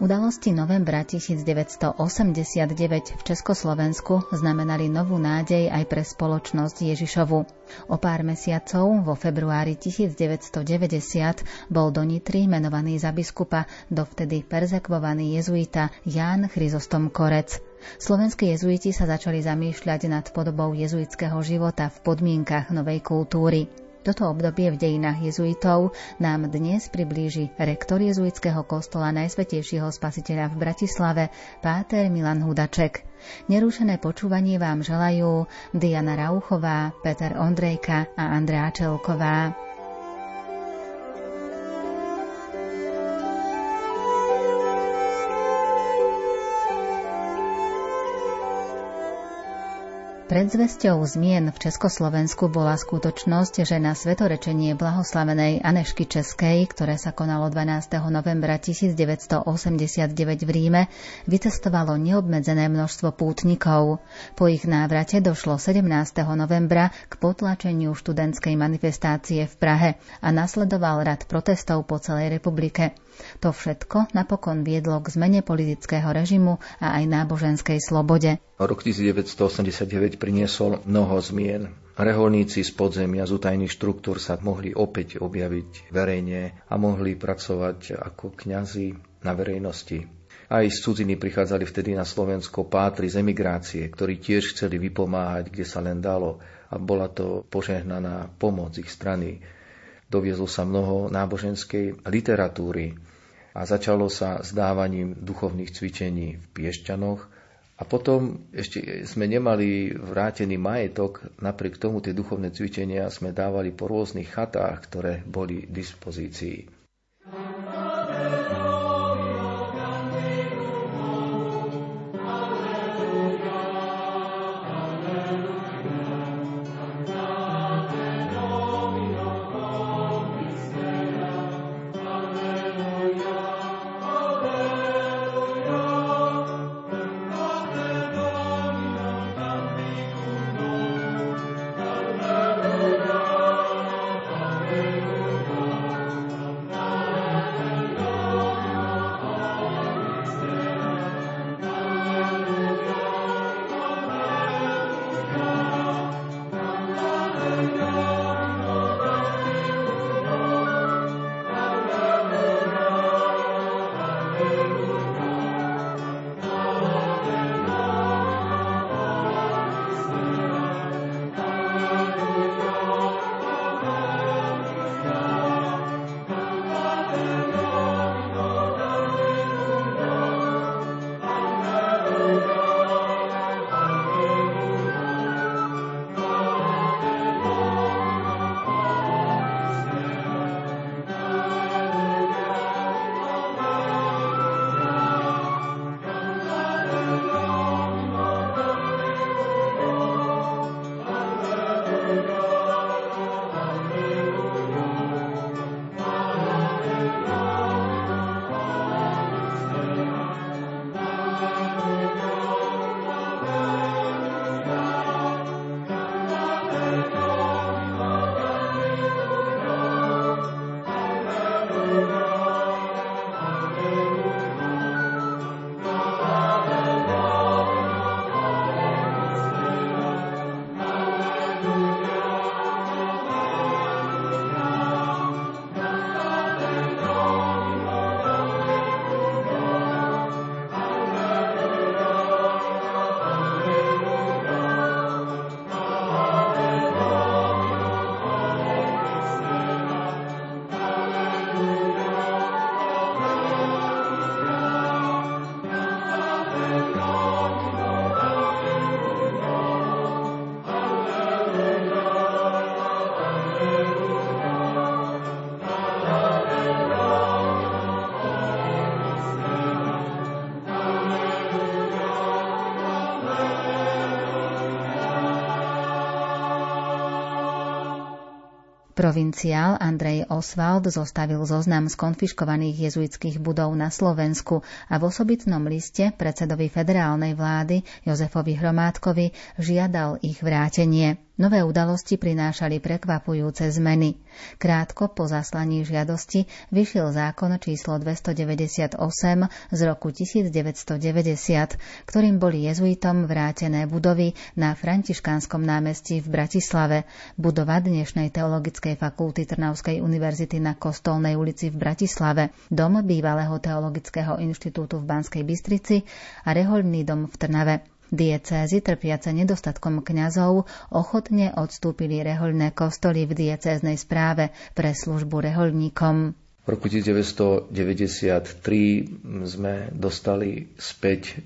Udalosti novembra 1989 v Československu znamenali novú nádej aj pre spoločnosť Ježišovu. O pár mesiacov, vo februári 1990, bol do Nitry menovaný za biskupa dovtedy perzekvovaný jezuita Ján Chryzostom Korec. Slovenskí jezuiti sa začali zamýšľať nad podobou jezuitského života v podmienkach novej kultúry. Toto obdobie v dejinách jezuitov nám dnes priblíži rektor jezuitského kostola Najsvetejšieho spasiteľa v Bratislave, páter Milan Hudaček. Nerušené počúvanie vám želajú Diana Rauchová, Peter Ondrejka a Andrea Čelková. Predzvesťou zmien v Československu bola skutočnosť, že na svetorečenie blahoslavenej Anešky Českej, ktoré sa konalo 12. novembra 1989 v Ríme, vycestovalo neobmedzené množstvo pútnikov. Po ich návrate došlo 17. novembra k potlačeniu študentskej manifestácie v Prahe a nasledoval rad protestov po celej republike. To všetko napokon viedlo k zmene politického režimu a aj náboženskej slobode. Rok 1989 priniesol mnoho zmien. Reholníci z podzemia, z utajných štruktúr sa mohli opäť objaviť verejne a mohli pracovať ako kňazi na verejnosti. Aj z cudziny prichádzali vtedy na Slovensko pátri z emigrácie, ktorí tiež chceli vypomáhať, kde sa len dalo. A bola to požehnaná pomoc ich strany. Doviezlo sa mnoho náboženskej literatúry, a začalo sa s dávaním duchovných cvičení v Piešťanoch. A potom ešte sme nemali vrátený majetok, napriek tomu tie duchovné cvičenia sme dávali po rôznych chatách, ktoré boli v dispozícii. Provinciál Andrej Oswald zostavil zoznam skonfiškovaných jezuitských budov na Slovensku a v osobitnom liste predsedovi federálnej vlády Jozefovi Hromádkovi žiadal ich vrátenie. Nové udalosti prinášali prekvapujúce zmeny. Krátko po zaslaní žiadosti vyšiel zákon číslo 298 z roku 1990, ktorým boli jezuitom vrátené budovy na Františkánskom námestí v Bratislave, budova dnešnej Teologickej fakulty Trnavskej univerzity na Kostolnej ulici v Bratislave, dom bývalého Teologického inštitútu v Banskej Bystrici a rehoľný dom v Trnave. Diecézy trpiace nedostatkom kňazov ochotne odstúpili rehoľné kostoly v diecéznej správe pre službu rehoľníkom. V roku 1993 sme dostali späť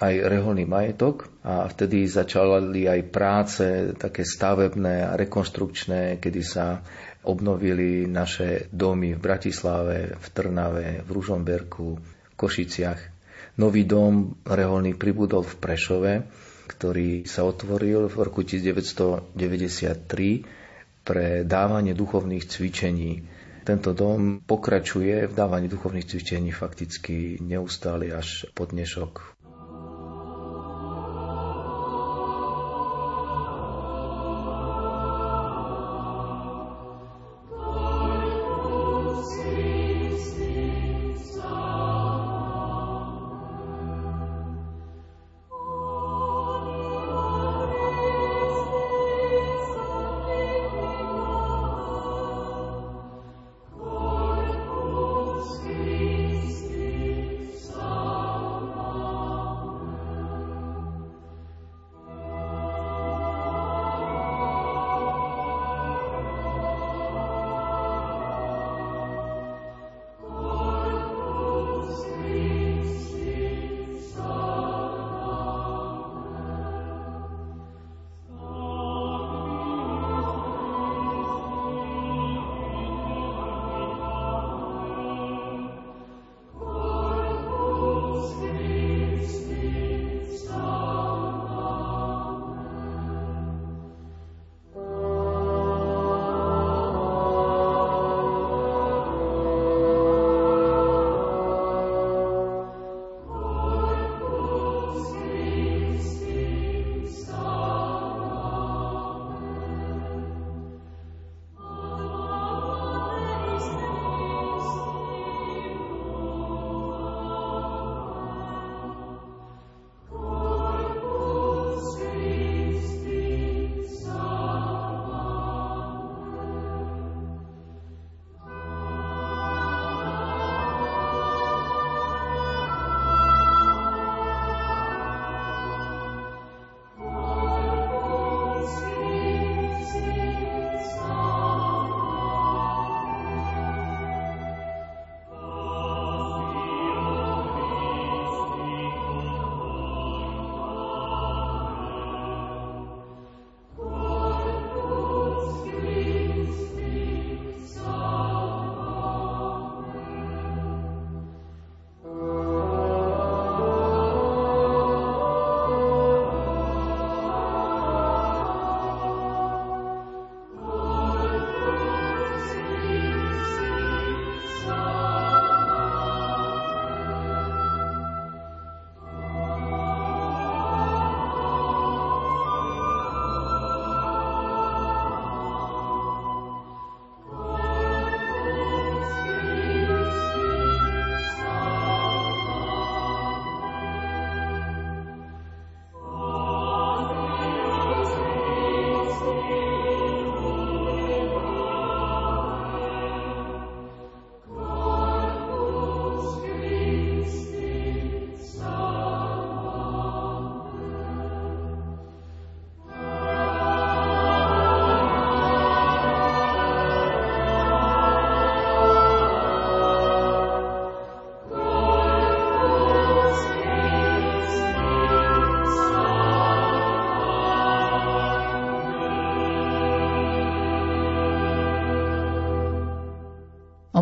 aj reholný majetok a vtedy začali aj práce také stavebné a rekonstrukčné, kedy sa obnovili naše domy v Bratislave, v Trnave, v Ružomberku, v Košiciach. Nový dom reholný pribudol v Prešove, ktorý sa otvoril v roku 1993 pre dávanie duchovných cvičení. Tento dom pokračuje v dávaní duchovných cvičení fakticky neustále až po dnešok.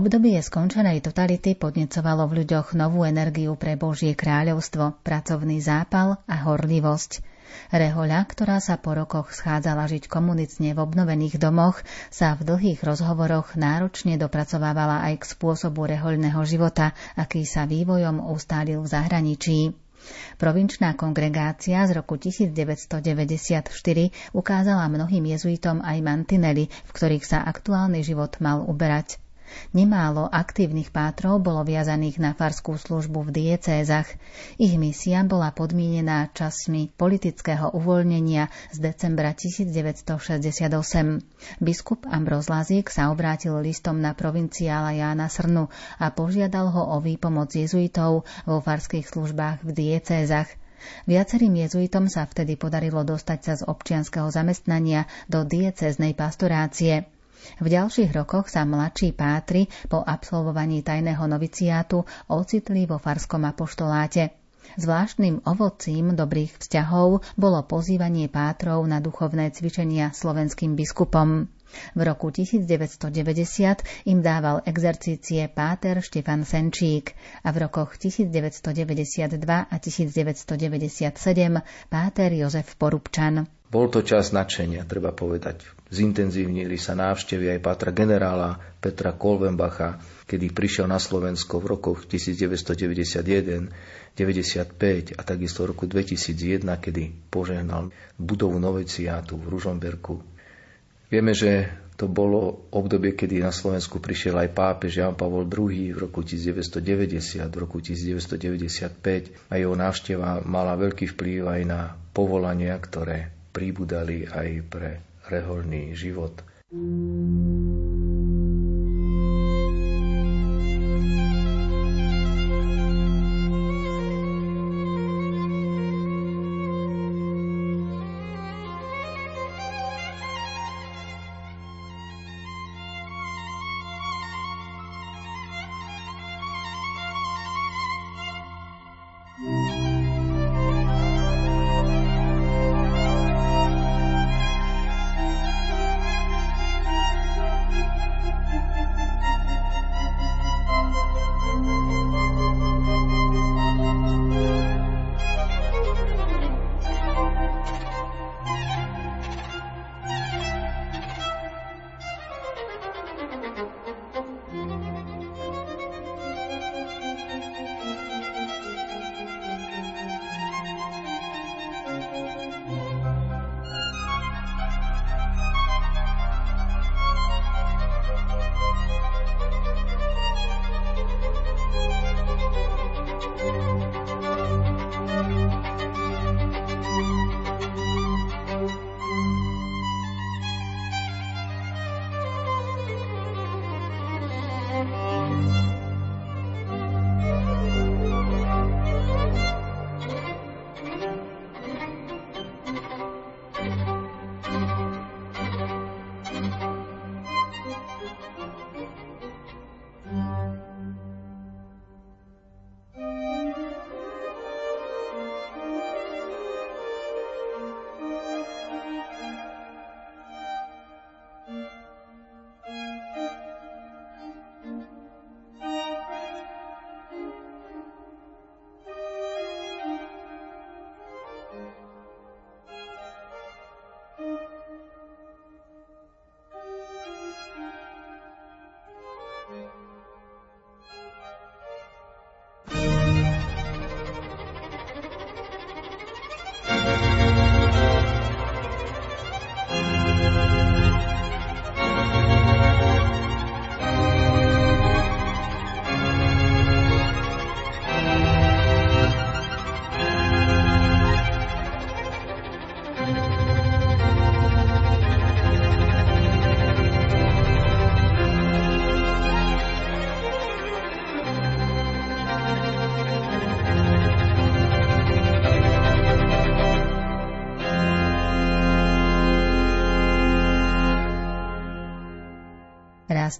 Obdobie skončenej totality podnecovalo v ľuďoch novú energiu pre Božie kráľovstvo, pracovný zápal a horlivosť. Rehoľa, ktorá sa po rokoch schádzala žiť komunicne v obnovených domoch, sa v dlhých rozhovoroch náročne dopracovávala aj k spôsobu rehoľného života, aký sa vývojom ustálil v zahraničí. Provinčná kongregácia z roku 1994 ukázala mnohým jezuitom aj mantinely, v ktorých sa aktuálny život mal uberať. Nemálo aktívnych pátrov bolo viazaných na farskú službu v diecézach. Ich misia bola podmienená časmi politického uvoľnenia z decembra 1968. Biskup Ambroz Lazík sa obrátil listom na provinciála Jána Srnu a požiadal ho o výpomoc jezuitov vo farských službách v diecézach. Viacerým jezuitom sa vtedy podarilo dostať sa z občianského zamestnania do diecéznej pastorácie. V ďalších rokoch sa mladší pátri po absolvovaní tajného noviciátu ocitli vo farskom apoštoláte. Zvláštnym ovocím dobrých vzťahov bolo pozývanie pátrov na duchovné cvičenia slovenským biskupom. V roku 1990 im dával exercície páter Štefan Senčík a v rokoch 1992 a 1997 páter Jozef Porubčan. Bol to čas nadšenia, treba povedať. Zintenzívnili sa návštevy aj Patra generála Petra Kolvenbacha, kedy prišiel na Slovensko v rokoch 1991, 95 a takisto v roku 2001, kedy požehnal budovu Noveciátu v Ružomberku. Vieme, že to bolo obdobie, kedy na Slovensku prišiel aj pápež Jan Pavol II v roku 1990, v roku 1995 a jeho návšteva mala veľký vplyv aj na povolania, ktoré pribudali aj pre reholný život.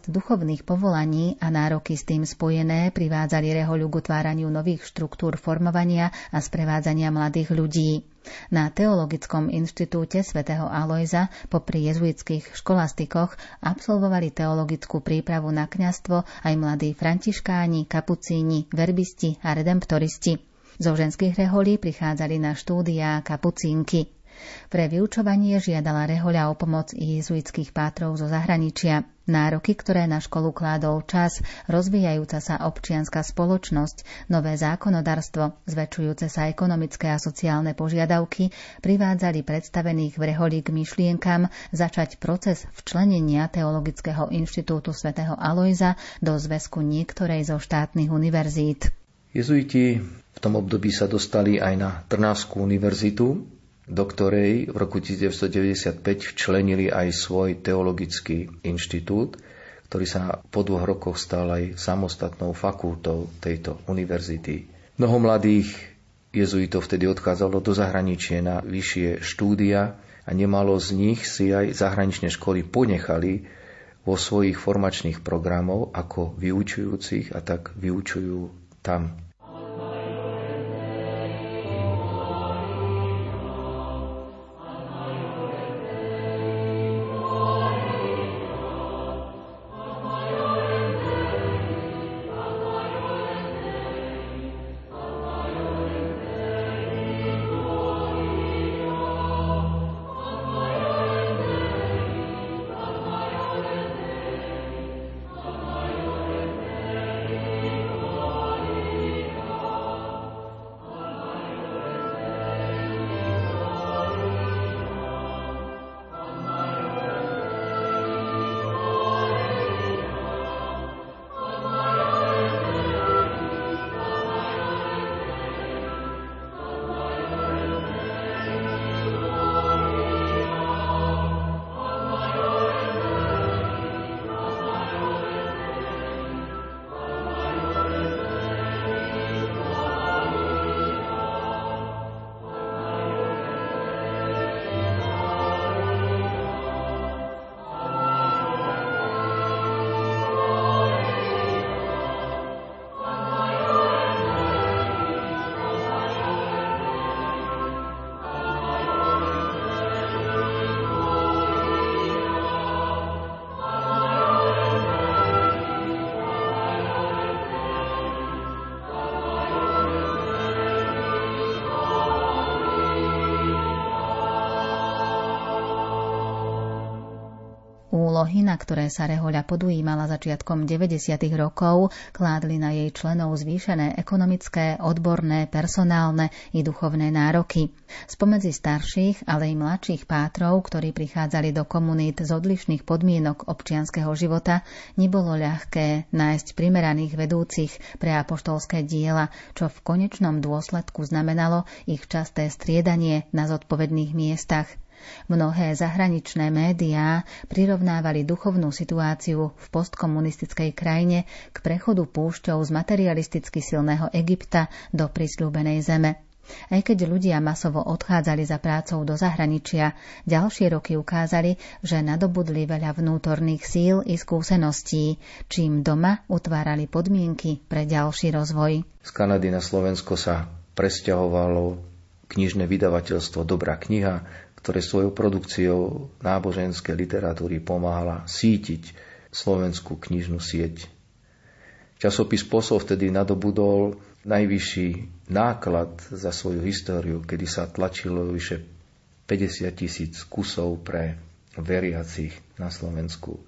Duchovných povolaní a nároky s tým spojené privádzali rehoľu k utváraniu nových štruktúr formovania a sprevádzania mladých ľudí. Na Teologickom inštitúte svätého Alojza popri jezuitských školastikoch absolvovali teologickú prípravu na kňastvo aj mladí františkáni, kapucíni, verbisti a redemptoristi. Zo ženských reholí prichádzali na štúdia kapucínky. Pre vyučovanie žiadala Rehoľa o pomoc jezuitských pátrov zo zahraničia. Nároky, ktoré na školu kládol čas, rozvíjajúca sa občianská spoločnosť, nové zákonodarstvo, zväčšujúce sa ekonomické a sociálne požiadavky, privádzali predstavených v Reholi k myšlienkam začať proces včlenenia Teologického inštitútu svätého Alojza do zväzku niektorej zo štátnych univerzít. Jezuiti v tom období sa dostali aj na Trnavskú univerzitu, do ktorej v roku 1995 včlenili aj svoj teologický inštitút, ktorý sa po dvoch rokoch stal aj samostatnou fakultou tejto univerzity. Mnoho mladých jezuitov vtedy odchádzalo do zahraničia na vyššie štúdia a nemalo z nich si aj zahraničné školy ponechali vo svojich formačných programov ako vyučujúcich a tak vyučujú tam Na ktoré sa Rehoľa podujímala začiatkom 90. rokov, kládli na jej členov zvýšené ekonomické, odborné, personálne i duchovné nároky. Spomedzi starších, ale i mladších pátrov, ktorí prichádzali do komunít z odlišných podmienok občianského života, nebolo ľahké nájsť primeraných vedúcich pre apoštolské diela, čo v konečnom dôsledku znamenalo ich časté striedanie na zodpovedných miestach – Mnohé zahraničné médiá prirovnávali duchovnú situáciu v postkomunistickej krajine k prechodu púšťou z materialisticky silného Egypta do prisľúbenej zeme. Aj keď ľudia masovo odchádzali za prácou do zahraničia, ďalšie roky ukázali, že nadobudli veľa vnútorných síl i skúseností, čím doma utvárali podmienky pre ďalší rozvoj. Z Kanady na Slovensko sa presťahovalo knižné vydavateľstvo Dobrá kniha, ktoré svojou produkciou náboženskej literatúry pomáhala sítiť slovenskú knižnú sieť. Časopis Posol vtedy nadobudol najvyšší náklad za svoju históriu, kedy sa tlačilo vyše 50 tisíc kusov pre veriacich na Slovensku.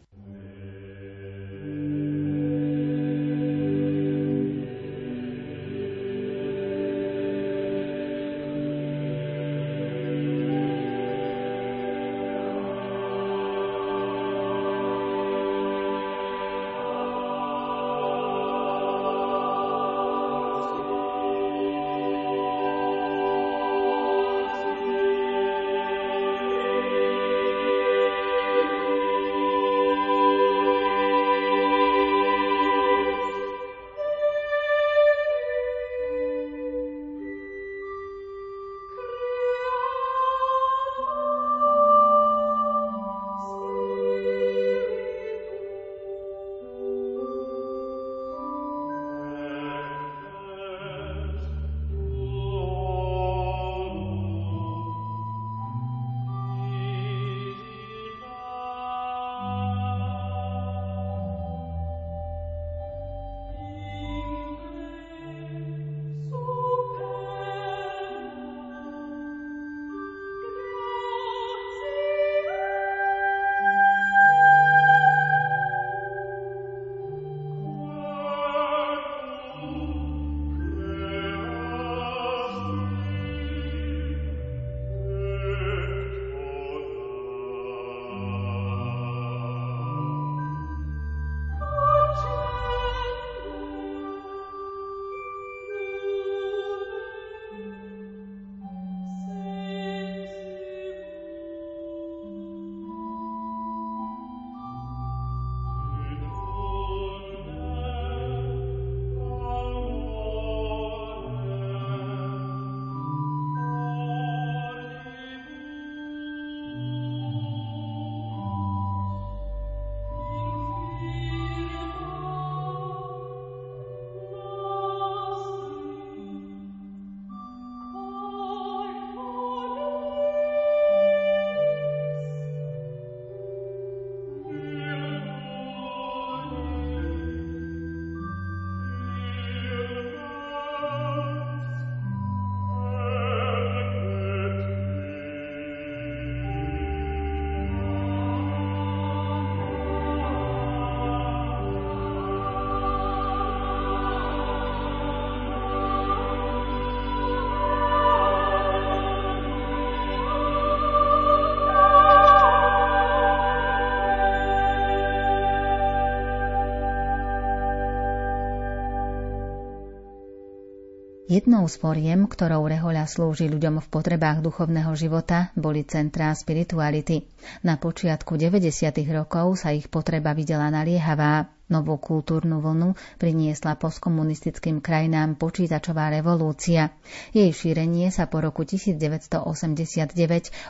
Jednou z foriem, ktorou rehoľa slúži ľuďom v potrebách duchovného života, boli centrá spirituality. Na počiatku 90. rokov sa ich potreba videla naliehavá. Novú kultúrnu vlnu priniesla postkomunistickým krajinám počítačová revolúcia. Jej šírenie sa po roku 1989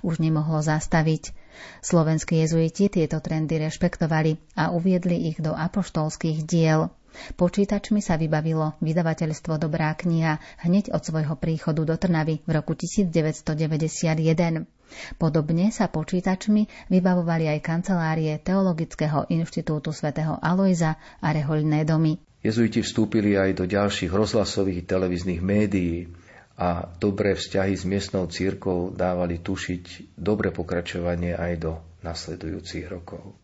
už nemohlo zastaviť. Slovenskí jezuiti tieto trendy rešpektovali a uviedli ich do apoštolských diel. Počítačmi sa vybavilo vydavateľstvo Dobrá kniha hneď od svojho príchodu do Trnavy v roku 1991. Podobne sa počítačmi vybavovali aj kancelárie Teologického inštitútu svätého Alojza a rehoľné domy. Jezuiti vstúpili aj do ďalších rozhlasových televíznych médií a dobré vzťahy s miestnou církou dávali tušiť dobre pokračovanie aj do nasledujúcich rokov.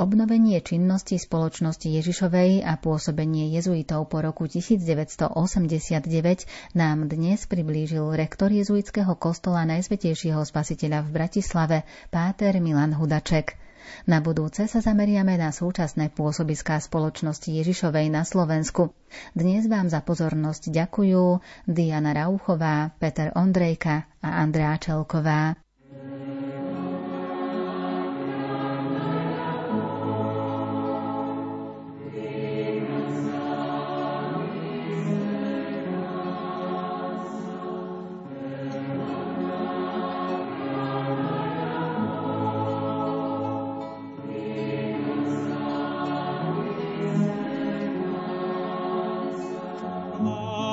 Obnovenie činnosti spoločnosti Ježišovej a pôsobenie jezuitov po roku 1989 nám dnes priblížil rektor jezuitského kostola Najsvetejšieho spasiteľa v Bratislave, páter Milan Hudaček. Na budúce sa zameriame na súčasné pôsobiská spoločnosti Ježišovej na Slovensku. Dnes vám za pozornosť ďakujú Diana Rauchová, Peter Ondrejka a Andrea Čelková.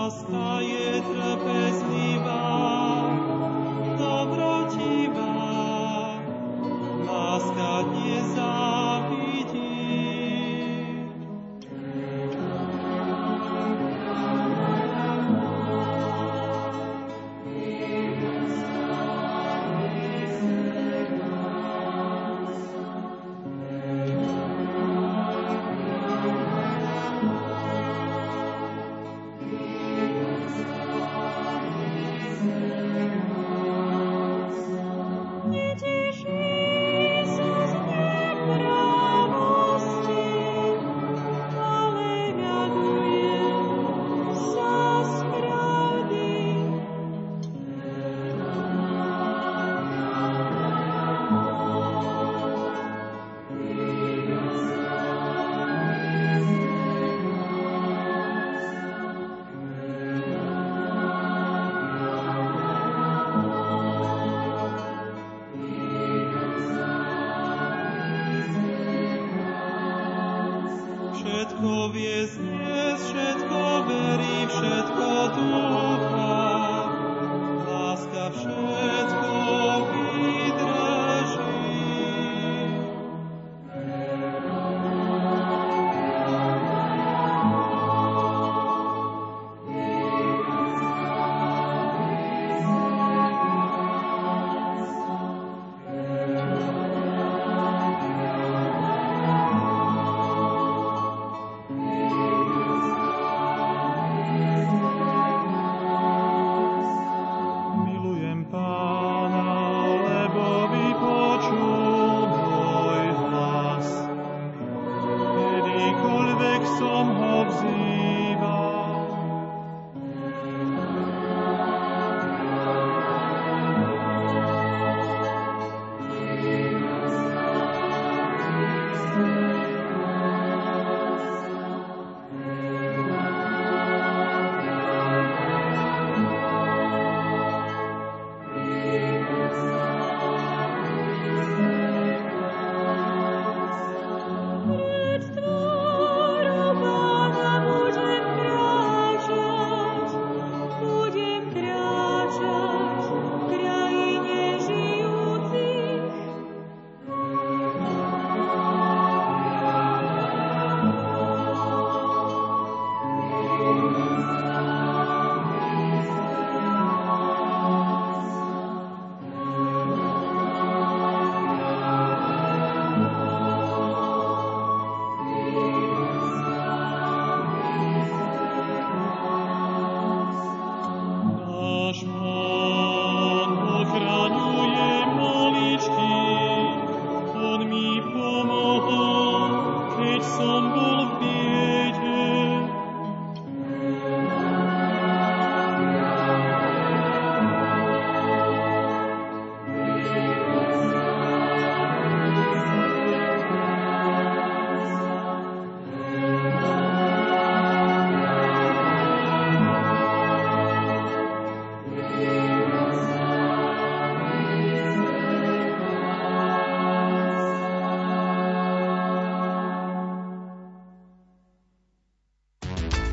láska je trpezlivá, dobrotivá, láska nezávislá.